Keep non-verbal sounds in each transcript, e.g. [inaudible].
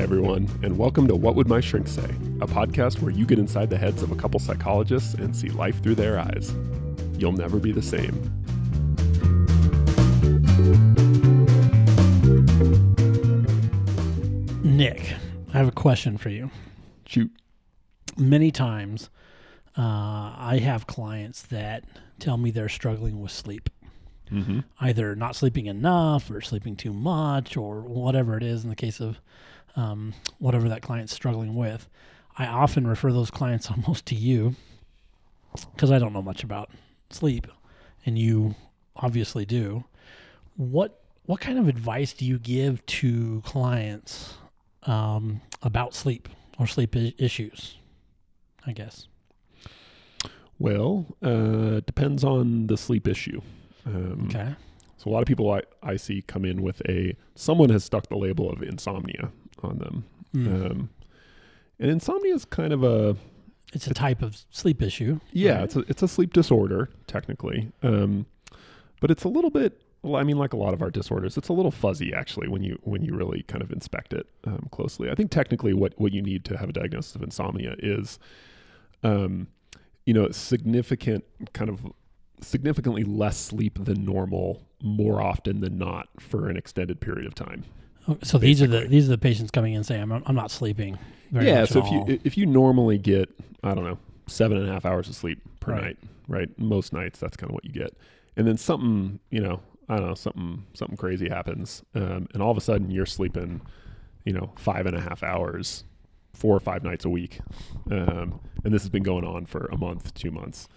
Hi, everyone, and welcome to What Would My Shrink Say, a podcast where you get inside the heads of a couple psychologists and see life through their eyes. You'll never be the same. Nick, I have a question for you. Shoot. Many times, uh, I have clients that tell me they're struggling with sleep, Mm-hmm. either not sleeping enough or sleeping too much or whatever it is in the case of um, whatever that client's struggling with. I often refer those clients [laughs] almost to you because I don't know much about sleep, and you obviously do. What what kind of advice do you give to clients um, about sleep or sleep I- issues? I guess. Well, uh, depends on the sleep issue. Um, Okay. So a lot of people I, I see come in with a someone has stuck the label of insomnia on them, Mm. um, and insomnia is kind of a it's a type of sleep issue. yeah, right? it's a it's a sleep disorder technically, um, but it's a little bit. Well, I mean, like a lot of our disorders, it's a little fuzzy actually when you when you really kind of inspect it um, closely. I think technically, what what you need to have a diagnosis of insomnia is, um, you know, significant kind of significantly less sleep than normal more often than not for an extended period of time. So these are the these are the patients coming in saying I'm I'm not sleeping. Very yeah, so if all." you if you normally get I don't know seven and a half hours of sleep per Right. night, right? Most nights that's kind of what you get, and then something you know I don't know something something crazy happens, um, and all of a sudden you're sleeping, you know, five and a half hours, four or five nights a week, um, and this has been going on for a month, two months.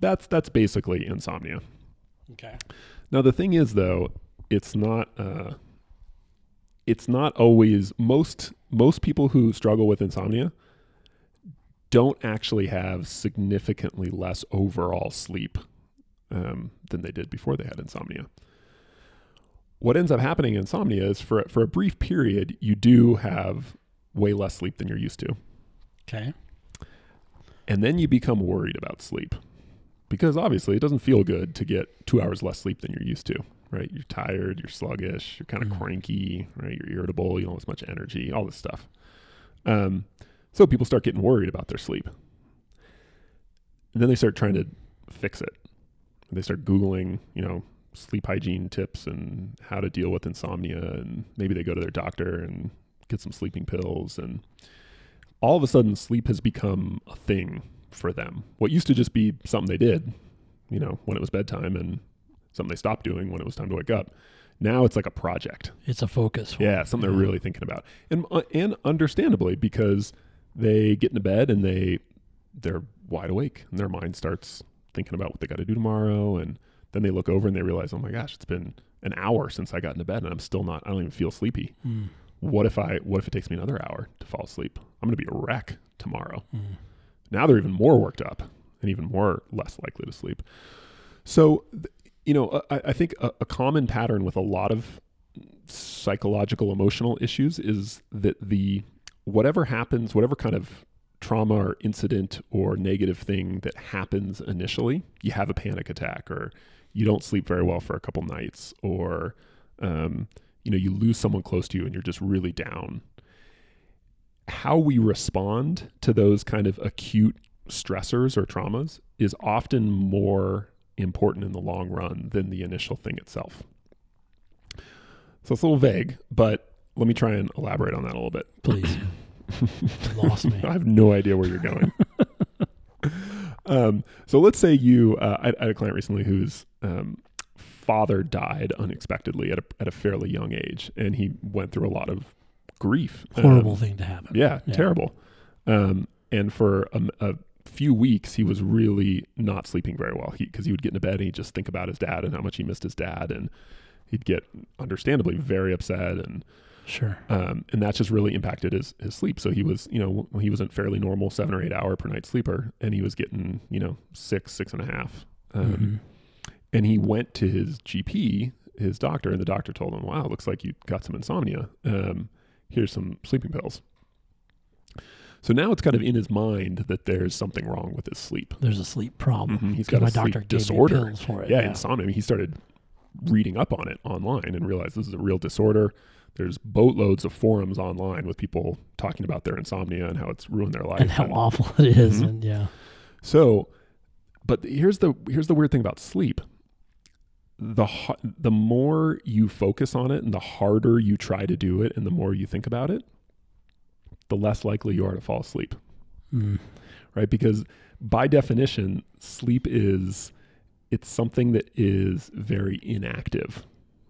That's that's basically insomnia. okay. Now the thing is though, it's not uh it's not always most most people who struggle with insomnia don't actually have significantly less overall sleep um, than they did before they had insomnia. What ends up happening in insomnia is for for a brief period you do have way less sleep than you're used to. Okay. And then you become worried about sleep because obviously it doesn't feel good to get two hours less sleep than you're used to, right? You're tired, you're sluggish, you're kind of Mhm. cranky, right? You're irritable, you don't have as much energy, all this stuff. Um, so people start getting worried about their sleep. And then they start trying to fix it. They start Googling, you know, sleep hygiene tips and how to deal with insomnia. And maybe they go to their doctor and get some sleeping pills. And all of a sudden, sleep has become a thing for them. What used to just be something they did, you know, when it was bedtime and something they stopped doing when it was time to wake up. Now it's like a project. It's a focus. Yeah, something they're really thinking about, and uh, and understandably because they get into bed and they they're wide awake and their mind starts thinking about what they got to do tomorrow, and then they look over and they realize, oh my gosh, it's been an hour since I got into bed and I'm still not. I don't even feel sleepy. Mm, What if I? What if it takes me another hour to fall asleep? I'm going to be a wreck tomorrow. mm. Now they're even more worked up and even more less likely to sleep. So, th- you know, I, I think a, a common pattern with a lot of psychological, emotional issues is that the whatever happens, whatever kind of trauma or incident or negative thing that happens initially, you have a panic attack or you don't sleep very well for a couple nights or, um, you know, you lose someone close to you and you're just really down. How we respond to those kind of acute stressors or traumas is often more important in the long run than the initial thing itself. So it's a little vague, but let me try and elaborate on that a little bit. Please. [laughs] Lost me. I have no idea where you're going. [laughs] um, so let's say you, uh, I, I had a client recently whose um, father died unexpectedly at a, at a fairly young age, and he went through a lot of grief. Um, Horrible thing to happen. yeah, Yeah. terrible. Um, and for a, a few weeks, he was really not sleeping very well. He because he would get into bed and he'd just think about his dad and how much he missed his dad, and he'd get understandably very upset, and Sure. um, and that just really impacted his his sleep. So he was, you know, he was a fairly normal seven or eight hour per night sleeper, and he was getting, you know, six, six and a half. Um, Mhm. and he went to his GP, his doctor, and the doctor told him, "Wow, looks like you got some insomnia. Um, here's some sleeping pills." So now it's kind of in his mind that there's something wrong with his sleep. There's a sleep problem. Mhm, He's got a my sleep doctor disorder. pills for it. Yeah, insomnia. I mean, he started reading up on it online and realized this is a real disorder. There's boatloads of forums online with people talking about their insomnia and how it's ruined their life. and how awful it is, Mhm. and yeah, So, but here's the here's the weird thing about sleep. The the more you focus on it and the harder you try to do it and the more you think about it, the less likely you are to fall asleep, mm. right? Because by definition, sleep is it's something that is very inactive,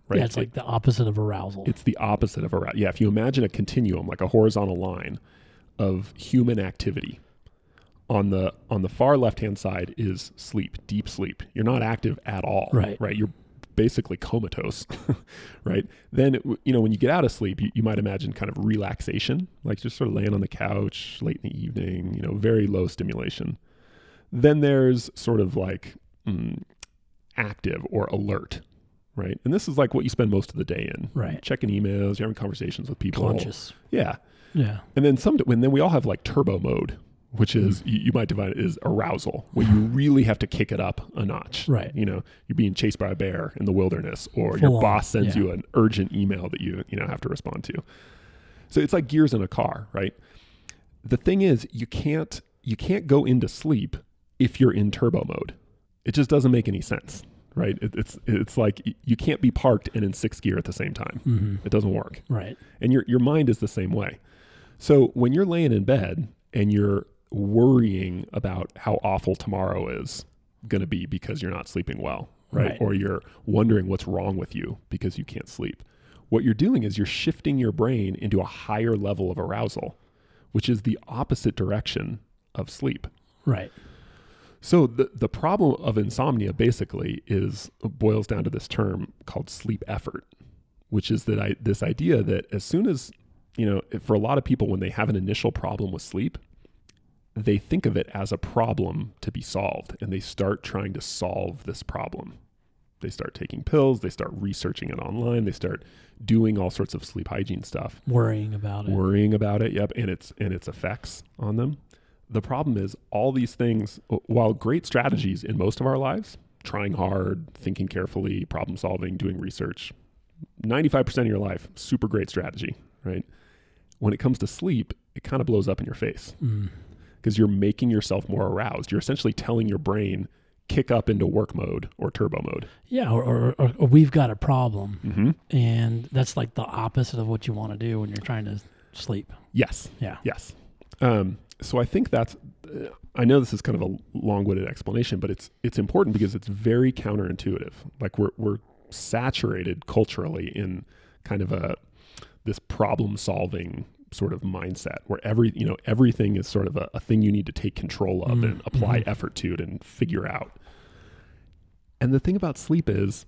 right? yeah, it's like the opposite of arousal. It's the opposite of arousal. yeah. If you imagine a continuum, like a horizontal line of human activity, on the on the far left hand side is sleep, deep sleep. You're not active at all, Right. Right. You're basically comatose, [laughs] right? Then you know when you get out of sleep, you, you might imagine kind of relaxation, like just sort of laying on the couch late in the evening. You know, very low stimulation. Then there's sort of like mm, active or alert, right? And this is like what you spend most of the day in, Right. Checking emails, you're having conversations with people, conscious. yeah. Yeah, And then some, when then we all have like turbo mode, which Mm. is you, you might divide it as arousal, where you [sighs] really have to kick it up a notch. Right. You know, you're being chased by a bear in the wilderness, or Full your on, boss sends yeah. you an urgent email that you you know have to respond to. So it's like gears in a car, right? The thing is, you can't you can't go into sleep if you're in turbo mode. It just doesn't make any sense, right? It, it's it's like you can't be parked and in sixth gear at the same time. hmm It doesn't work right. and your your mind is the same way. So when you're laying in bed and you're worrying about how awful tomorrow is going to be because you're not sleeping well, right? Right. Or you're wondering what's wrong with you because you can't sleep. What you're doing is you're shifting your brain into a higher level of arousal, which is the opposite direction of sleep. Right. So the the problem of insomnia basically is uh, boils down to this term called sleep effort, which is that I this idea that as soon as you know for a lot of people when they have an initial problem with sleep, they think of it as a problem to be solved and they start trying to solve this problem. They start taking pills, they start researching it online, they start doing all sorts of sleep hygiene stuff Worrying about it. worrying about it yep and its and its effects on them the problem is all these things while great strategies in most of our lives trying hard thinking carefully problem solving doing research 95% of your life super great strategy right when it comes to sleep it kind of blows up in your face Mm. Because you're making yourself more aroused you're essentially telling your brain kick up into work mode or turbo mode Yeah, or, or, or, or we've got a problem, mm-hmm. and that's like the opposite of what you want to do when you're trying to sleep. yes Yeah. Yes. Um, so I think that's. Uh, I know this is kind of a long-winded explanation, but it's it's important because it's very counterintuitive. Like we're we're saturated culturally in kind of a this problem-solving sort of mindset where every you know everything is sort of a, a thing you need to take control of Mm, and apply mhm. effort to it and figure out. And the thing about sleep is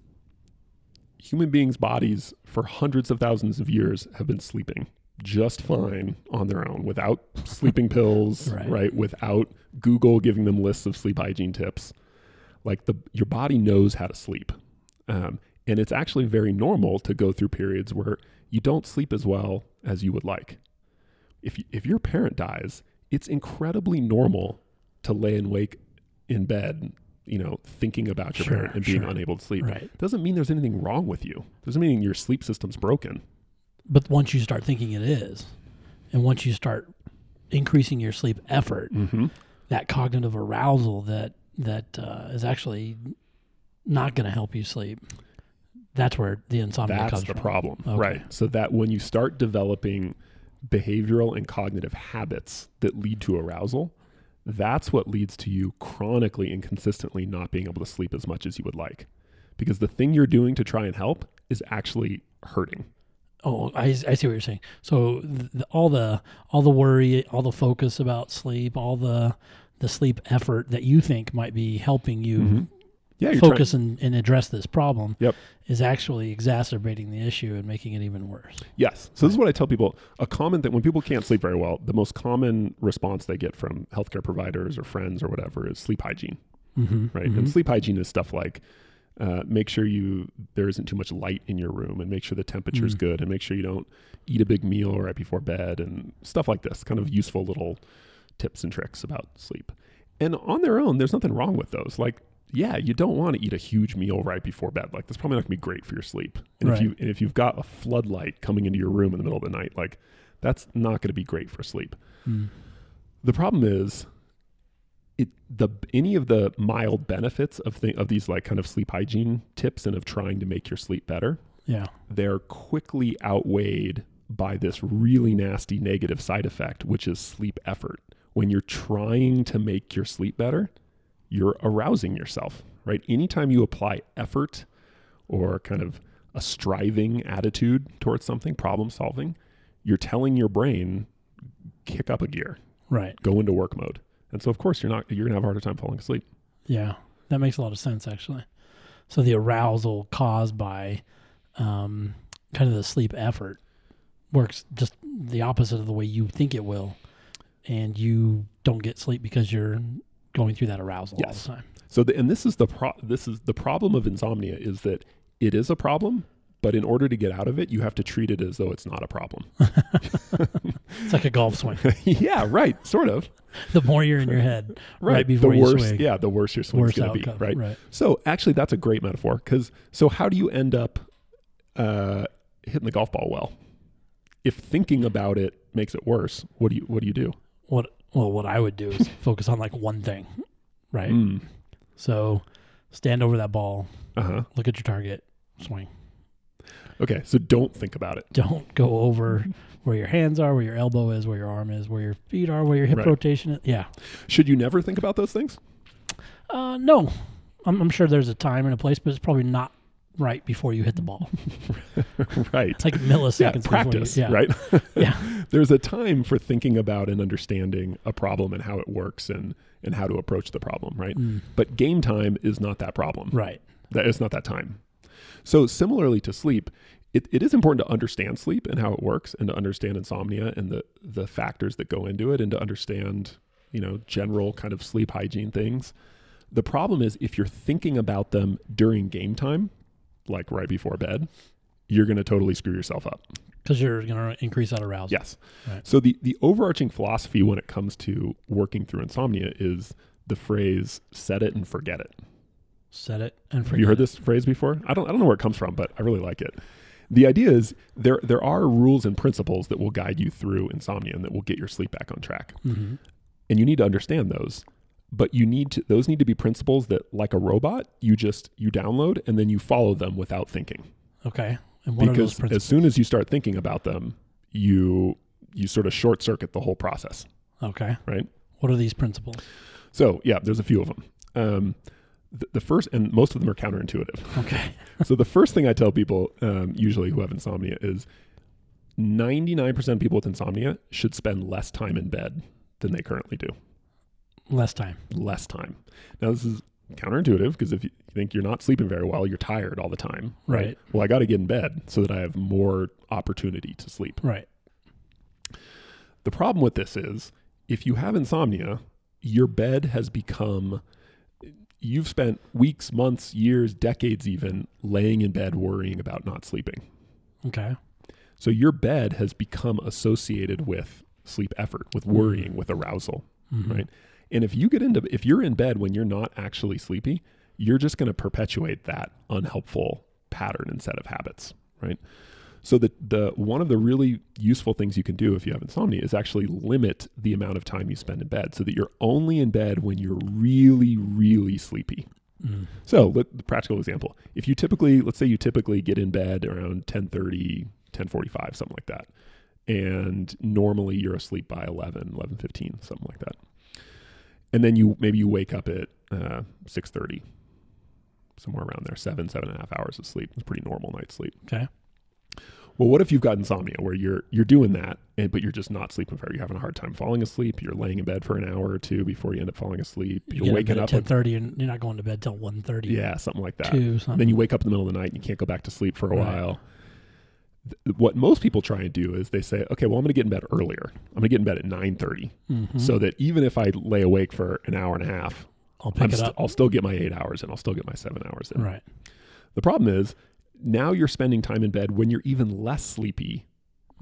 human beings' bodies for hundreds of thousands of years have been sleeping just fine on their own without [laughs] sleeping pills, Right. right. Without Google giving them lists of sleep hygiene tips. Like the your body knows how to sleep. Um, and it's actually very normal to go through periods where you don't sleep as well as you would like. If you, if your parent dies, it's incredibly normal to lay and wake in bed, you know, thinking about your Sure, parent and being sure. unable to sleep. Right. Doesn't mean there's anything wrong with you. Doesn't mean your sleep system's broken. But once you start thinking it is, and once you start increasing your sleep effort, Mm-hmm. that cognitive arousal that that uh, is actually not going to help you sleep. That's where the insomnia That's comes the from. problem, Okay. right? So that when you start developing behavioral and cognitive habits that lead to arousal, that's what leads to you chronically and consistently not being able to sleep as much as you would like. Because the thing you're doing to try and help is actually hurting. Oh, I, I see what you're saying. So th the, all the all the worry, all the focus about sleep, all the the sleep effort that you think might be helping you Mhm. Yeah, focus and, and address this problem Yep. is actually exacerbating the issue and making it even worse. Yes. So this is what I tell people. A common thing when people can't sleep very well, the most common response they get from healthcare providers or friends or whatever is sleep hygiene. Mm-hmm. right? And sleep hygiene is stuff like uh, make sure you there isn't too much light in your room, and make sure the temperature is Mm. good, and make sure you don't eat a big meal right before bed, and stuff like this. Kind of useful little tips and tricks about sleep. And on their own, there's nothing wrong with those. Like yeah, you don't want to eat a huge meal right before bed. Like that's probably not gonna be great for your sleep. And Right. if you and if you've got a floodlight coming into your room in the middle of the night, like that's not gonna be great for sleep. Mm. The problem is it the any of the mild benefits of th- of these like kind of sleep hygiene tips and of trying to make your sleep better, Yeah. they're quickly outweighed by this really nasty negative side effect, which is sleep effort. When you're trying to make your sleep better, you're arousing yourself, right? Anytime you apply effort or kind of a striving attitude towards something, problem solving, you're telling your brain, kick up a gear, Right. go into work mode. And so of course you're not you're gonna have a harder time falling asleep. Yeah. That makes a lot of sense actually. So the arousal caused by um, kind of the sleep effort works just the opposite of the way you think it will, and you don't get sleep because you're going through that arousal Yes. all the time. So the, and this is the pro- this is the problem of insomnia is that it is a problem, but in order to get out of it, you have to treat it as though it's not a problem. [laughs] It's like a golf swing. [laughs] yeah, right, sort of. the more you're in your head, [laughs] Right, right, before the you worse, swing, yeah, the worse your swing's going to be, right? Right. So actually, that's a great metaphor because so how do you end up uh, hitting the golf ball well? If thinking about it makes it worse, what do you what do you do? What well, what I would do is [laughs] focus on like one thing, right? Mm, So stand over that ball, uh huh. look at your target, swing. Okay, so don't think about it. Don't go over [laughs] where your hands are, where your elbow is, where your arm is, where your feet are, where your hip Right. rotation is. Yeah. Should you never think about those things? Uh, no, I'm, I'm sure there's a time and a place, but it's probably not right before you hit the ball. [laughs] right. It's like Yeah, milliseconds. practice, you, yeah. right? [laughs] Yeah. [laughs] There's a time for thinking about and understanding a problem and how it works and and how to approach the problem, right? Mm, But game time is not that problem. right. It's not that time. So similarly to sleep, it, it is important to understand sleep and how it works and to understand insomnia and the the factors that go into it and to understand, you know, general kind of sleep hygiene things. The problem is if you're thinking about them during game time, like right before bed, you're going to totally screw yourself up. Because you're going to increase that arousal. Yes. Right. So the the overarching philosophy when it comes to working through insomnia is the phrase "set it and forget it." Set it and forget Have you heard it. this phrase before? I don't I don't know where it comes from, but I really like it. The idea is there there are rules and principles that will guide you through insomnia and that will get your sleep back on track. Mhm. And you need to understand those. But you need to those need to be principles that like a robot, you just you download and then you follow them without thinking. Okay. And what are those because principles? as soon as you start thinking about them, you you sort of short circuit the whole process. okay. right? What are these principles? So yeah, there's a few of them. Um, the, the first, and most of them are counterintuitive. Okay. [laughs] so the first thing I tell people, um, usually who have insomnia, is 99% of people with insomnia should spend less time in bed than they currently do. Less time. Less time. Now this is counterintuitive because if you think you're not sleeping very well, you're tired all the time, right? Right. Well, I got to get in bed so that I have more opportunity to sleep. Right. The problem with this is if you have insomnia, your bed has become you've spent weeks, months, years, decades even laying in bed worrying about not sleeping. Okay. So your bed has become associated with sleep effort, with worrying, with arousal, Mhm. right? And if you get into if you're in bed when you're not actually sleepy, you're just going to perpetuate that unhelpful pattern and set of habits, right? So the the one of the really useful things you can do if you have insomnia is actually limit the amount of time you spend in bed so that you're only in bed when you're really really sleepy. Mm. So, let, the practical example. If you typically, let's say you typically get in bed around 10:30, 10:45, something like that. And normally you're asleep by 11, 11:15, something like that. And then you maybe you wake up at uh, 6:30, somewhere around there, seven, seven and a half hours of sleep. It's pretty normal night's sleep. Okay. Well, what if you've got insomnia where you're you're doing that, and, but you're just not sleeping very? You're having a hard time falling asleep. You're laying in bed for an hour or two before you end up falling asleep. You You're get waking up at ten thirty, and you're not going to bed till one thirty. yeah, something like that. Two. Something. then you wake up in the middle of the night and you can't go back to sleep for a Right. while. Th- What most people try and do is they say, okay, well, I'm going to get in bed earlier. I'm going to get in bed at 9:30, Mhm. so that even if I lay awake for an hour and a half, I'll pick I'm it st- up. I'll still get my eight hours and I'll still get my seven hours in. Right. The problem is now you're spending time in bed when you're even less sleepy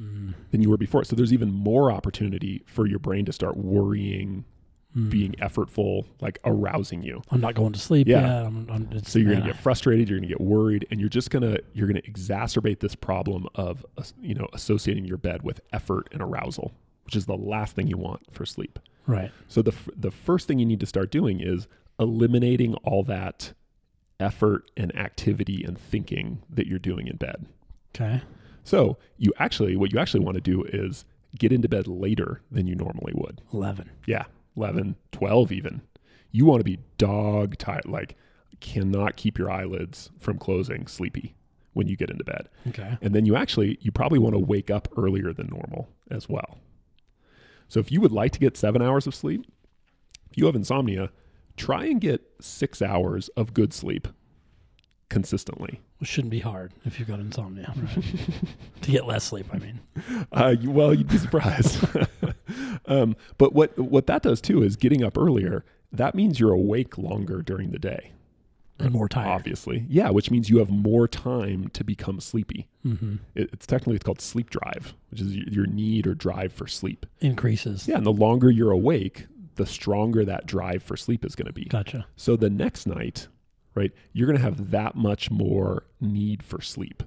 Mm. than you were before. So there's even more opportunity for your brain to start worrying Mm. being effortful, like arousing you. I'm not going to sleep Yeah. yet. I'm, I'm, So you're going to get frustrated, you're going to get worried, and you're just going to you're going to exacerbate this problem of uh, you know associating your bed with effort and arousal, which is the last thing you want for sleep. Right. So the f- the first thing you need to start doing is eliminating all that effort and activity and thinking that you're doing in bed. Okay. So you actually what you actually want to do is get into bed later than you normally would. 11. Yeah, 11, 12 even. You want to be dog tired, like cannot keep your eyelids from closing, sleepy when you get into bed. Okay. And then you actually, you probably want to wake up earlier than normal as well. So if you would like to get seven hours of sleep, if you have insomnia, try and get six hours of good sleep consistently. It shouldn't be hard if you've got insomnia. Right? [laughs] to get less sleep, I mean. Uh, you- well, you'd be surprised. [laughs] um, but what what that does too is getting up earlier. That means you're awake longer during the day. And more tired. Obviously, yeah, which means you have more time to become sleepy. Mm-hmm. It, it's technically it's called sleep drive, which is your, your need or drive for sleep. Increases. Yeah, and the longer you're awake, the stronger that drive for sleep is going to be. Gotcha. So the next night, right, you're going to have that much more need for sleep.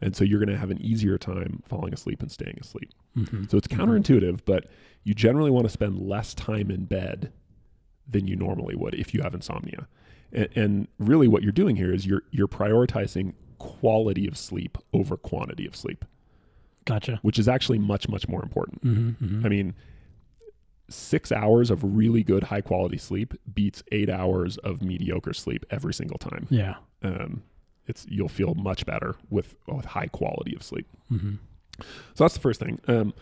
And so you're going to have an easier time falling asleep and staying asleep. Mm-hmm. So it's counterintuitive, but you generally want to spend less time in bed than you normally would if you have insomnia. And, and really, what you're doing here is you're you're prioritizing quality of sleep over quantity of sleep, Gotcha. which is actually much much more important. Mm-hmm. mm-hmm. I mean, six hours of really good high quality sleep beats eight hours of mediocre sleep every single time. yeah. Um, it's you'll feel much better with with high quality of sleep. Mm-hmm. So that's the first thing. Um,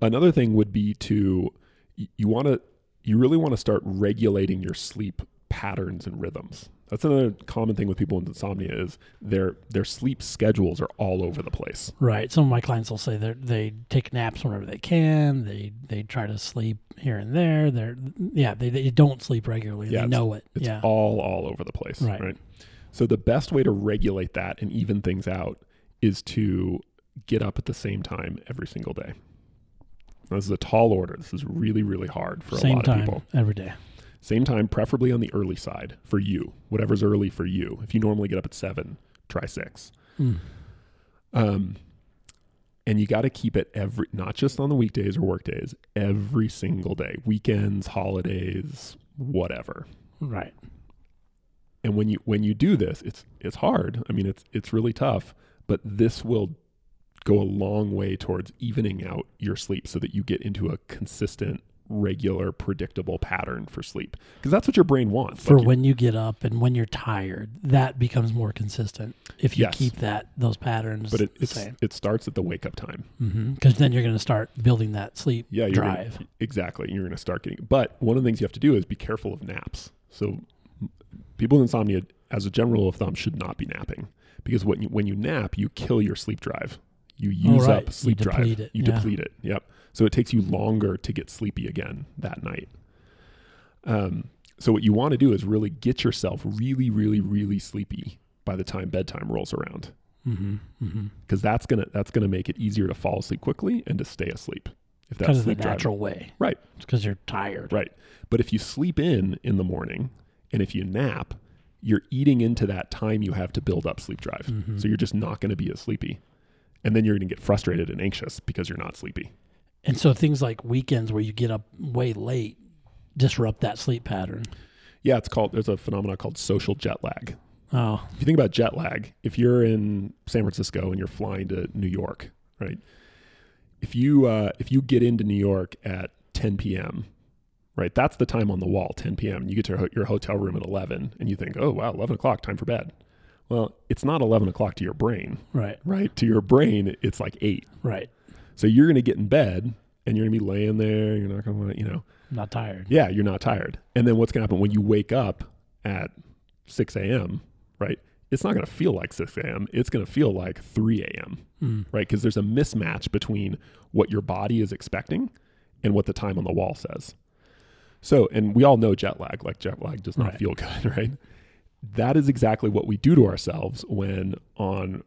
another thing would be to you want to you really want to start regulating your sleep patterns and rhythms. That's another common thing with people with insomnia is their their sleep schedules are all over the place. Right. Some of my clients will say they they take naps whenever they can. They they try to sleep here and there. They're yeah. They, they don't sleep regularly. Yeah, they know it. It's yeah. all all over the place, Right. right. So the best way to regulate that and even things out is to get up at the same time every single day. Now, this is a tall order. This is really really hard for a lot time of people. every day. Same time, preferably on the early side for you. Whatever's early for you. If you normally get up at seven, try six. Mm. Um, and you got to keep it every, not just on the weekdays or work days, every single day, weekends, holidays, whatever. Right. And when you when you do this, it's it's hard. I mean, it's it's really tough, but this will go a long way towards evening out your sleep so that you get into a consistent, regular, predictable pattern for sleep. Because that's what your brain wants. For Like when you get up and when you're tired, that becomes more consistent if you Yes. keep that those patterns but it it's, it starts at the wake up time. Mm-hmm. Because then you're going to start building that sleep Yeah, drive. Gonna, exactly. You're going to start getting. But one of the things you have to do is be careful of naps. So people with insomnia, as a general rule of thumb, should not be napping because when you, when you nap, you kill your sleep drive. You use Oh, right. Up sleep drive. it, You yeah. deplete it. Yep. So it takes you longer to get sleepy again that night. Um. So what you want to do is really get yourself really, really, really sleepy by the time bedtime rolls around Mm-hmm. Mm-hmm. because that's gonna that's gonna make it easier to fall asleep quickly and to stay asleep. If that's Because the natural way. Right. Because you're tired. Right. But if you sleep in in the morning and if you nap, you're eating into that time you have to build up sleep drive. Mhm. So you're just not going to be as sleepy. And then you're going to get frustrated and anxious because you're not sleepy. And so things like weekends where you get up way late disrupt that sleep pattern. Yeah, it's called there's a phenomenon called social jet lag. Oh, If you think about jet lag, if you're in San Francisco and you're flying to New York, right? If you uh, if you get into New York at 10 p.m., right? That's the time on the wall, 10 p.m. You get to your hotel room at 11, and you think, oh wow, 11 o'clock, time for bed. Well, it's not 11 o'clock to your brain, right, right? To your brain, it's like eight. right. So you're gonna get in bed and you're gonna be laying there. You're not gonna, want to, you know, not tired. yeah, you're not tired. And then what's going to happen when you wake up at 6 a.m., right? It's not going to feel like 6 a.m. It's going to feel like 3 a.m., Mm. right? Because there's a mismatch between what your body is expecting and what the time on the wall says. So, and we all know jet lag, like jet lag does not Right. feel [laughs] good, right? That is exactly what we do to ourselves when on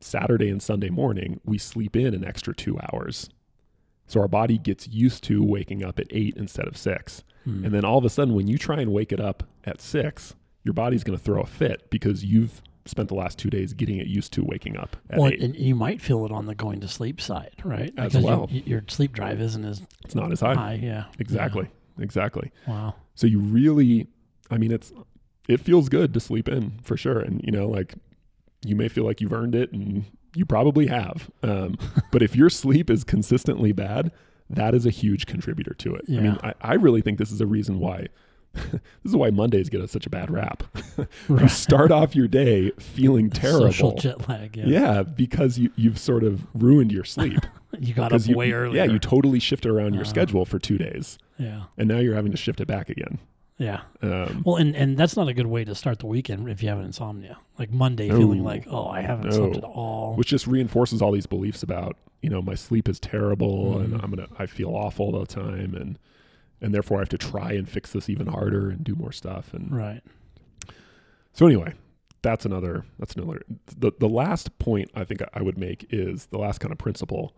Saturday and Sunday morning we sleep in an extra two hours So our body gets used to waking up at eight instead of six. Hmm. And then all of a sudden, when you try and wake it up at six, your body's going to throw a fit because you've spent the last two days getting it used to waking up at well, eight. and you might feel it on the going to sleep side, right? As because well. you- your sleep drive isn't as it's not as high. high. Yeah. Exactly. Exactly. Wow. So you really, I mean, it's, it feels good to sleep in for sure. And, you know, like you may feel like you've earned it and you probably have. Um, [laughs] but if your sleep is consistently bad, that is a huge contributor to it. I mean, I, I really think this is a reason why. [laughs] this is why Mondays get us such a bad rap. [laughs] you start off your day feeling terrible. Social jet lag. Yeah. yeah. because you, you've sort of ruined your sleep. You got up you, way earlier. Yeah, you totally shifted around your Uh. schedule for two days, yeah. and now you're having to shift it back again. Yeah. Um, Well, and, and that's not a good way to start the weekend if you have insomnia. Like Monday, feeling like, oh, I haven't No. slept at all. which just reinforces all these beliefs about you know my sleep is terrible and Mhm. I'm gonna I feel awful all the time and and therefore I have to try and fix this even harder and do more stuff and right. so anyway that's another that's another the the last point I think I would make is the last kind of principle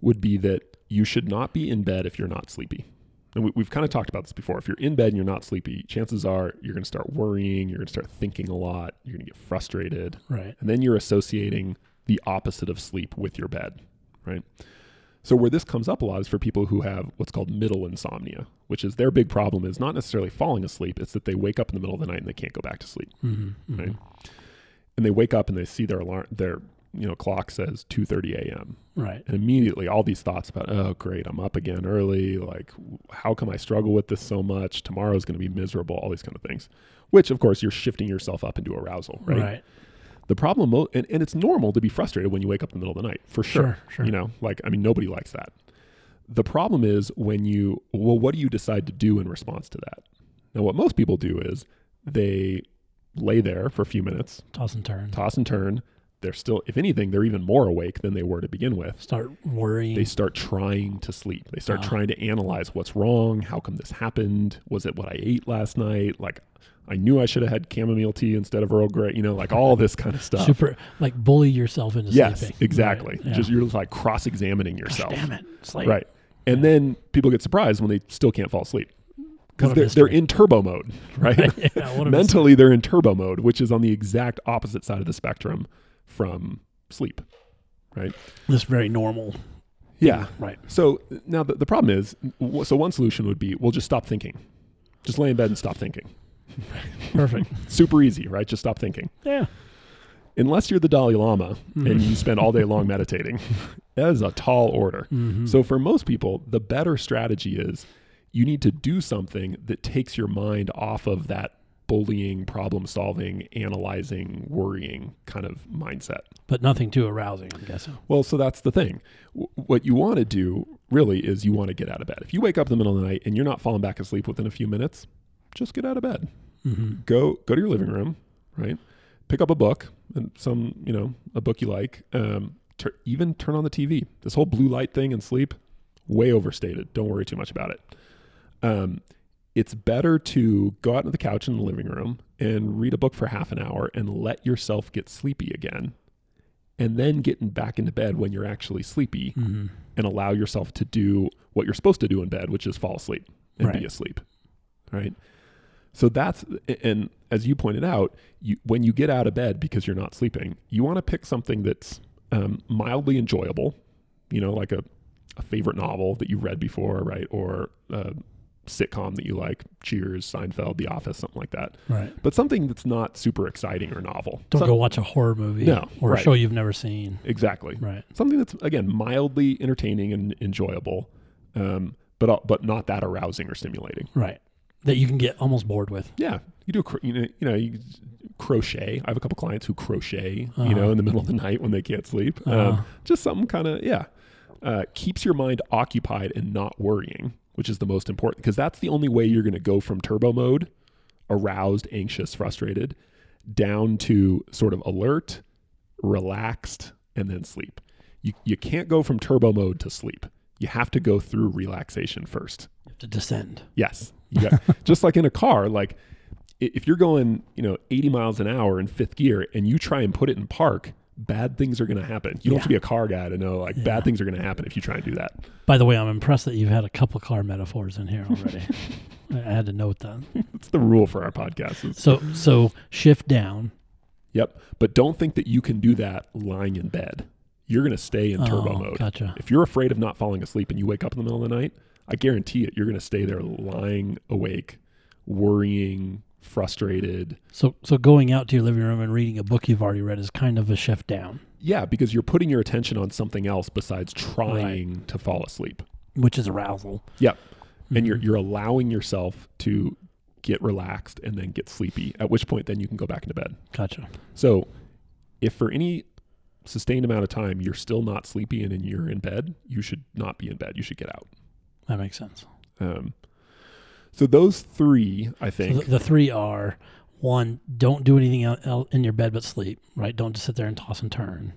would be that you should not be in bed if you're not sleepy and we, we've kind of talked about this before if you're in bed and you're not sleepy chances are you're going to start worrying you're going to start thinking a lot you're going to get frustrated Right. and then you're associating the opposite of sleep with your bed, right? So where this comes up a lot is for people who have what's called middle insomnia, which is their big problem is not necessarily falling asleep, it's that they wake up in the middle of the night and they can't go back to sleep. Mm-hmm. Right. And they wake up and they see their alarm their you know clock says 2:30 a.m. Right. and immediately all these thoughts about oh great, I'm up again early, like how come I struggle with this so much? Tomorrow's going to be miserable, all these kind of things. Which of course you're shifting yourself up into arousal, right? Right. The problem, and, and it's normal to be frustrated when you wake up in the middle of the night, for sure. Sure. Sure. You know, like, I mean, nobody likes that. The problem is when you, well, what do you decide to do in response to that? Now, what most people do is they lay there for a few minutes, Toss and turn. toss and turn. They're still, if anything, they're even more awake than they were to begin with. Start worrying. They start trying to sleep. They start Ah. trying to analyze what's wrong. How come this happened? Was it what I ate last night? Like, I knew I should have had chamomile tea instead of Earl Grey. You know, like all this kind of stuff. Super like bully yourself into Yes, sleeping. exactly. Right, yeah. Just you're just like cross-examining Gosh, yourself, damn it. Right? And then people get surprised when they still can't fall asleep because they're, they're in turbo mode, [laughs] right? yeah, Mentally, they're in turbo mode, which is on the exact opposite side of the spectrum from sleep, right? This very normal. Yeah. Right. So now the, the problem is, so one solution would be, we'll just stop thinking, just lay in bed and stop thinking. [laughs] Perfect. Super easy, right? Just stop thinking. yeah. Unless you're the Dalai Lama Mhm. and you spend all day long meditating, [laughs] that is a tall order. Mhm. So for most people, the better strategy is you need to do something that takes your mind off of that bullying, problem solving, analyzing, worrying kind of mindset. but nothing too arousing, I'm guessing. Well, so that's the thing. W- what you want to do really is you want to get out of bed. If you wake up in the middle of the night and you're not falling back asleep within a few minutes, just get out of bed. Mm-hmm. Go go to your living room, right? Pick up a book and some, you know, a book you like. Um, tur- even turn on the TV. This whole blue light thing and sleep, way overstated. Don't worry too much about it. Um, it's better to go out to the couch in the living room and read a book for half an hour and let yourself get sleepy again, and then getting back into bed when you're actually sleepy Mm-hmm. and allow yourself to do what you're supposed to do in bed, which is fall asleep and Right. be asleep. Right. So that's, and as you pointed out, you, when you get out of bed because you're not sleeping, you want to pick something that's um, mildly enjoyable, you know, like a, a favorite novel that you read before, right? Or a sitcom that you like, Cheers, Seinfeld, The Office, something like that. Right. But something that's not super exciting or novel. Don't Some- go watch a horror movie No, or right. a show you've never seen. Exactly. Right. something that's again mildly entertaining and enjoyable, um, but uh, but not that arousing or stimulating. Right. That you can get almost bored with. Yeah, you do a you know you know you crochet. I have a couple clients who crochet, you Uh-huh. know, in the middle of the night when they can't sleep. Uh-huh. Um, just something kind of yeah, uh, keeps your mind occupied and not worrying, which is the most important because that's the only way you're going to go from turbo mode, aroused, anxious, frustrated, down to sort of alert, relaxed, and then sleep. You you can't go from turbo mode to sleep. You have to go through relaxation first. You have to descend. Yes. You got, [laughs] just like in a car, like if you're going, you know, 80 miles an hour in fifth gear and you try and put it in park bad things are going to happen. You don't have to be a car guy to know like Yeah. bad things are going to happen if you try and do that. By the way, I'm impressed that you've had a couple car metaphors in here already. [laughs] I I had to note that. It's the rule for our podcast. So so shift down. Yep. But don't think that you can do that lying in bed. You're going to stay in turbo Oh, mode. Gotcha. If you're afraid of not falling asleep and you wake up in the middle of the night, I guarantee it, you're going to stay there lying awake, worrying, frustrated. So so going out to your living room and reading a book you've already read is kind of a shift down, Yeah, because you're putting your attention on something else besides trying to fall asleep. which is arousal. Yep. And you're Mhm. you're allowing yourself to get relaxed and then get sleepy. At which point then you can go back into bed. gotcha. So, if for any sustained amount of time you're still not sleepy and then you're in bed, you should not be in bed. You should get out. That makes sense. Um, so those three, I So think, the, the three are one, don't do anything el- el- in your bed but sleep. Right? Don't just sit there and toss and turn.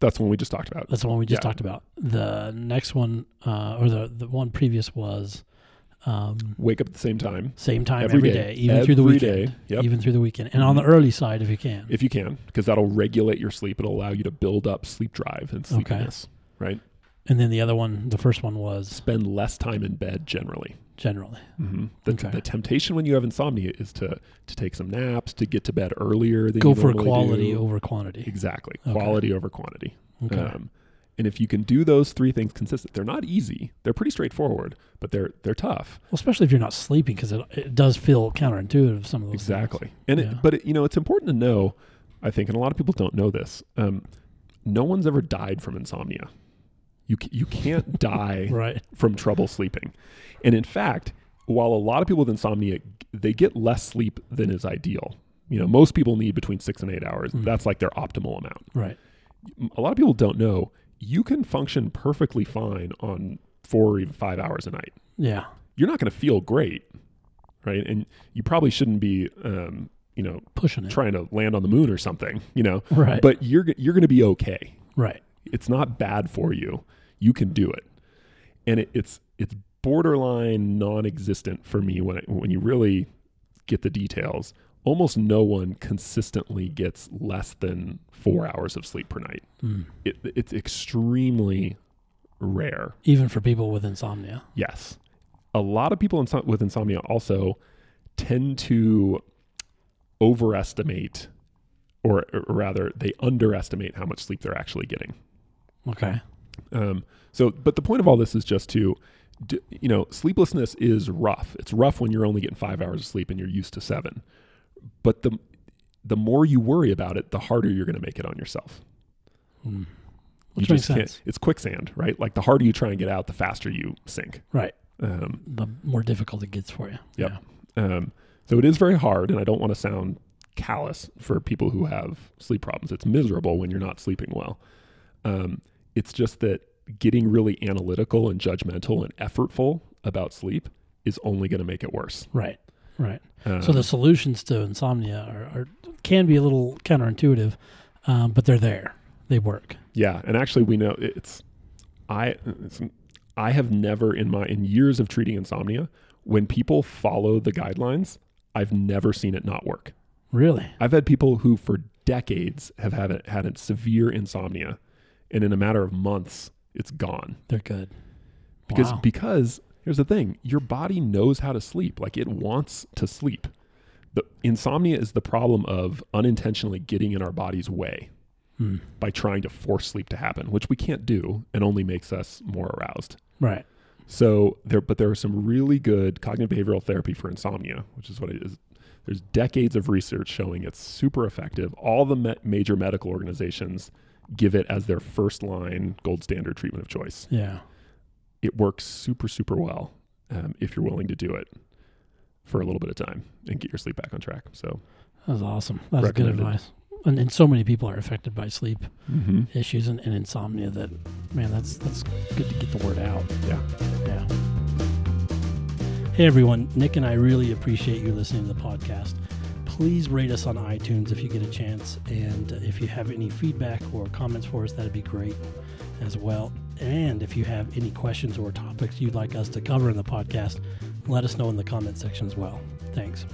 that's the one we just talked about. That's the one we just Yeah. talked about. The next one, uh, or the the one previous was um, Wake up at the same time same time Every every day. day, even through the weekend, day. Yep. even through the weekend, and on the Mhm. early side if you can. if you can, because that'll regulate your sleep. It'll allow you to build up sleep drive and Okay. sleepiness. Right. And then the other one, the first one was Spend less time in bed generally. generally. Mm-hmm. The, Okay. the temptation when you have insomnia is to to take some naps, to get to bed earlier than Go you for normally quality do. over quantity. Exactly, Okay. quality over quantity. Okay. Um, and if you can do those three things consistent, they're not easy. They're pretty straightforward, but they're they're tough. well, especially if you're not sleeping, because it, it does feel counterintuitive. Some of those things. Exactly. And Yeah. it, but it, you know, it's important to know. I think, and a lot of people don't know this. Um, no one's ever died from insomnia. You you can't [laughs] die Right. from trouble sleeping, and in fact, while a lot of people with insomnia they get less sleep than is ideal. You know, most people need between six and eight hours. Mhm. That's like their optimal amount. Right. a lot of people don't know you can function perfectly fine on four or even five hours a night. Yeah. You're not going to feel great, right? And you probably shouldn't be, um, you know, Pushing it. trying to land on the moon or something, you know. Right. But you're you're going to be okay. right. It's not bad for you. You can do it, and it, it's it's borderline non-existent for me when it, when you really get the details. Almost no one consistently gets less than four hours of sleep per night Mm. it, it's extremely rare. Even for people with insomnia. Yes. A lot of people with insomnia also tend to overestimate, or, or rather, they underestimate how much sleep they're actually getting. Okay. Um, so, but the point of all this is just to, d- you know, sleeplessness is rough. It's rough when you're only getting five hours of sleep and you're used to seven. But the the more you worry about it, the harder you're going to make it on yourself. Mm. You Which makes just can't. sense. It's quicksand, right? Like the harder you try and get out, the faster you sink. Right. Um, The more difficult it gets for you. Yep. Yeah. um, so it is very hard, and I don't want to sound callous for people who have sleep problems. It's miserable when you're not sleeping well. Um, it's just that getting really analytical and judgmental and effortful about sleep is only going to make it worse. Right. Right. Um, So the solutions to insomnia are, are can be a little counterintuitive, um, but they're there. They work. Yeah, and actually, we know it's I. It's, I have never in my in years of treating insomnia, when people follow the guidelines, I've never seen it not work. Really. I've had people who for decades have had a, had a severe insomnia, and in a matter of months, it's gone. They're good. Because Wow. because here's the thing, your body knows how to sleep. Like it wants to sleep. The insomnia is the problem of unintentionally getting in our body's way Hmm. by trying to force sleep to happen, which we can't do and only makes us more aroused. Right. So there, but there are some really good cognitive behavioral therapy for insomnia, which is what it is. There's decades of research showing it's super effective. All the me- major medical organizations give it as their first line gold standard treatment of choice. Yeah. It works super, super well um, if you're willing to do it for a little bit of time and get your sleep back on track. So, That was awesome. That's good advice. And, and so many people are affected by sleep mm-hmm. issues and, and insomnia that, man, that's that's good to get the word out. yeah, Yeah. Hey everyone, Nick and I really appreciate you listening to the podcast. Please rate us on iTunes if you get a chance, and if you have any feedback or comments for us, that'd be great as well. And if you have any questions or topics you'd like us to cover in the podcast, let us know in the comment section as well. Thanks.